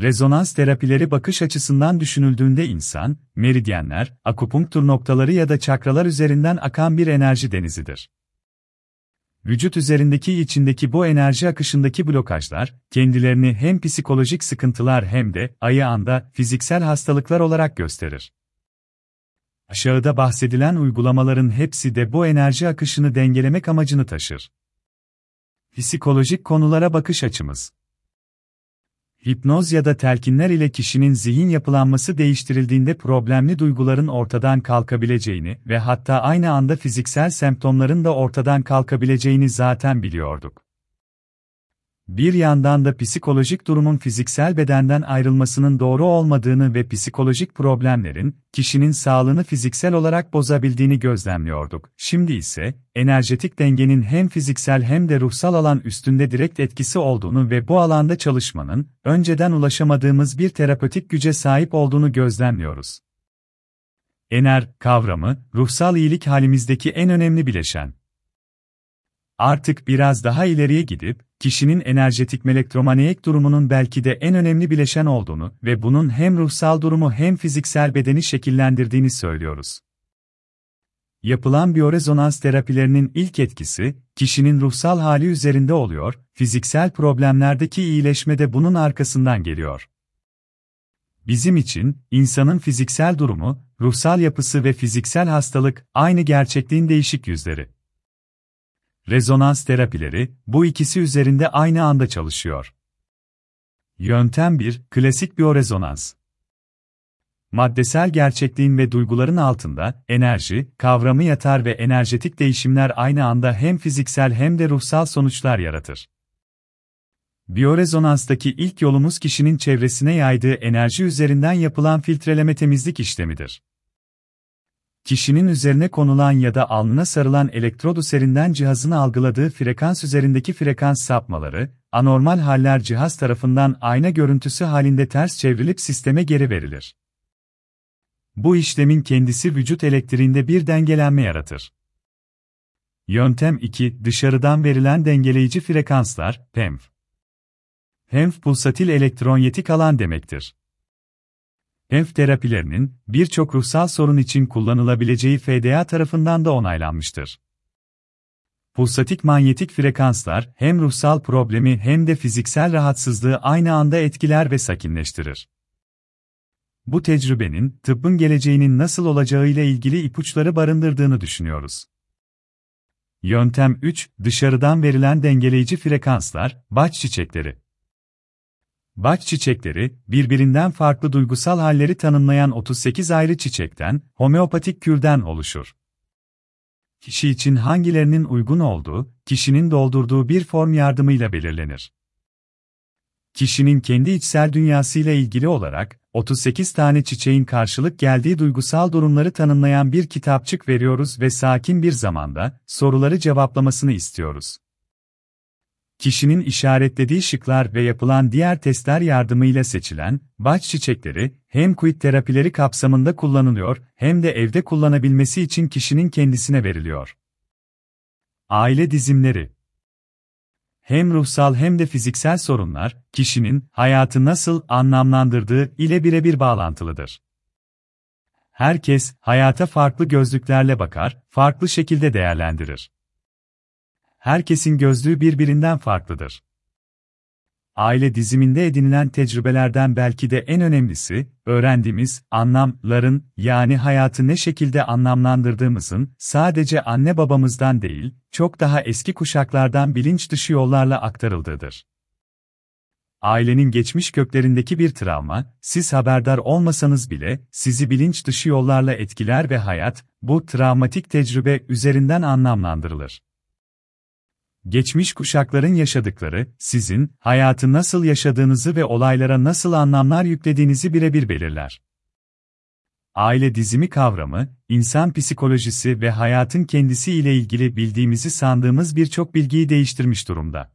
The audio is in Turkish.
Rezonans terapileri bakış açısından düşünüldüğünde insan, meridyenler, akupunktur noktaları ya da çakralar üzerinden akan bir enerji denizidir. Vücut üzerindeki içindeki bu enerji akışındaki blokajlar, kendilerini hem psikolojik sıkıntılar hem de, ayı anda, fiziksel hastalıklar olarak gösterir. Aşağıda bahsedilen uygulamaların hepsi de bu enerji akışını dengelemek amacını taşır. Psikolojik konulara bakış açımız Hipnoz ya da telkinler ile kişinin zihin yapılanması değiştirildiğinde problemli duyguların ortadan kalkabileceğini ve hatta aynı anda fiziksel semptomların da ortadan kalkabileceğini zaten biliyorduk. Bir yandan da psikolojik durumun fiziksel bedenden ayrılmasının doğru olmadığını ve psikolojik problemlerin, kişinin sağlığını fiziksel olarak bozabildiğini gözlemliyorduk. Şimdi ise, enerjetik dengenin hem fiziksel hem de ruhsal alan üstünde direkt etkisi olduğunu ve bu alanda çalışmanın, önceden ulaşamadığımız bir terapötik güce sahip olduğunu gözlemliyoruz. Ener, kavramı, ruhsal iyilik halimizdeki en önemli bileşen. Artık biraz daha ileriye gidip, kişinin enerjetik elektromanyek durumunun belki de en önemli bileşen olduğunu ve bunun hem ruhsal durumu hem fiziksel bedeni şekillendirdiğini söylüyoruz. Yapılan biyorezonans terapilerinin ilk etkisi, kişinin ruhsal hali üzerinde oluyor, fiziksel problemlerdeki iyileşme de bunun arkasından geliyor. Bizim için, insanın fiziksel durumu, ruhsal yapısı ve fiziksel hastalık, aynı gerçekliğin değişik yüzleri. Rezonans terapileri, bu ikisi üzerinde aynı anda çalışıyor. Yöntem 1, klasik biyorezonans. Maddesel gerçekliğin ve duyguların altında, enerji, kavramı yatar ve enerjetik değişimler aynı anda hem fiziksel hem de ruhsal sonuçlar yaratır. Biyorezonanstaki ilk yolumuz kişinin çevresine yaydığı enerji üzerinden yapılan filtreleme temizlik işlemidir kişinin üzerine konulan ya da alnına sarılan elektrod üzerinden cihazın algıladığı frekans üzerindeki frekans sapmaları, anormal haller cihaz tarafından ayna görüntüsü halinde ters çevrilip sisteme geri verilir. Bu işlemin kendisi vücut elektriğinde bir dengelenme yaratır. Yöntem 2. Dışarıdan verilen dengeleyici frekanslar, PEMF. PEMF pulsatil elektronyetik alan demektir. HEMF terapilerinin birçok ruhsal sorun için kullanılabileceği FDA tarafından da onaylanmıştır. Pulsatik manyetik frekanslar hem ruhsal problemi hem de fiziksel rahatsızlığı aynı anda etkiler ve sakinleştirir. Bu tecrübenin tıbbın geleceğinin nasıl olacağıyla ilgili ipuçları barındırdığını düşünüyoruz. Yöntem 3, dışarıdan verilen dengeleyici frekanslar, baş çiçekleri. Baş çiçekleri, birbirinden farklı duygusal halleri tanımlayan 38 ayrı çiçekten, homeopatik kürden oluşur. Kişi için hangilerinin uygun olduğu, kişinin doldurduğu bir form yardımıyla belirlenir. Kişinin kendi içsel dünyasıyla ilgili olarak, 38 tane çiçeğin karşılık geldiği duygusal durumları tanımlayan bir kitapçık veriyoruz ve sakin bir zamanda, soruları cevaplamasını istiyoruz kişinin işaretlediği şıklar ve yapılan diğer testler yardımıyla seçilen, baş çiçekleri, hem quit terapileri kapsamında kullanılıyor, hem de evde kullanabilmesi için kişinin kendisine veriliyor. Aile dizimleri Hem ruhsal hem de fiziksel sorunlar, kişinin hayatı nasıl anlamlandırdığı ile birebir bağlantılıdır. Herkes, hayata farklı gözlüklerle bakar, farklı şekilde değerlendirir herkesin gözlüğü birbirinden farklıdır. Aile diziminde edinilen tecrübelerden belki de en önemlisi, öğrendiğimiz anlamların, yani hayatı ne şekilde anlamlandırdığımızın, sadece anne babamızdan değil, çok daha eski kuşaklardan bilinç dışı yollarla aktarıldığıdır. Ailenin geçmiş köklerindeki bir travma, siz haberdar olmasanız bile, sizi bilinç dışı yollarla etkiler ve hayat, bu travmatik tecrübe üzerinden anlamlandırılır geçmiş kuşakların yaşadıkları, sizin, hayatı nasıl yaşadığınızı ve olaylara nasıl anlamlar yüklediğinizi birebir belirler. Aile dizimi kavramı, insan psikolojisi ve hayatın kendisi ile ilgili bildiğimizi sandığımız birçok bilgiyi değiştirmiş durumda.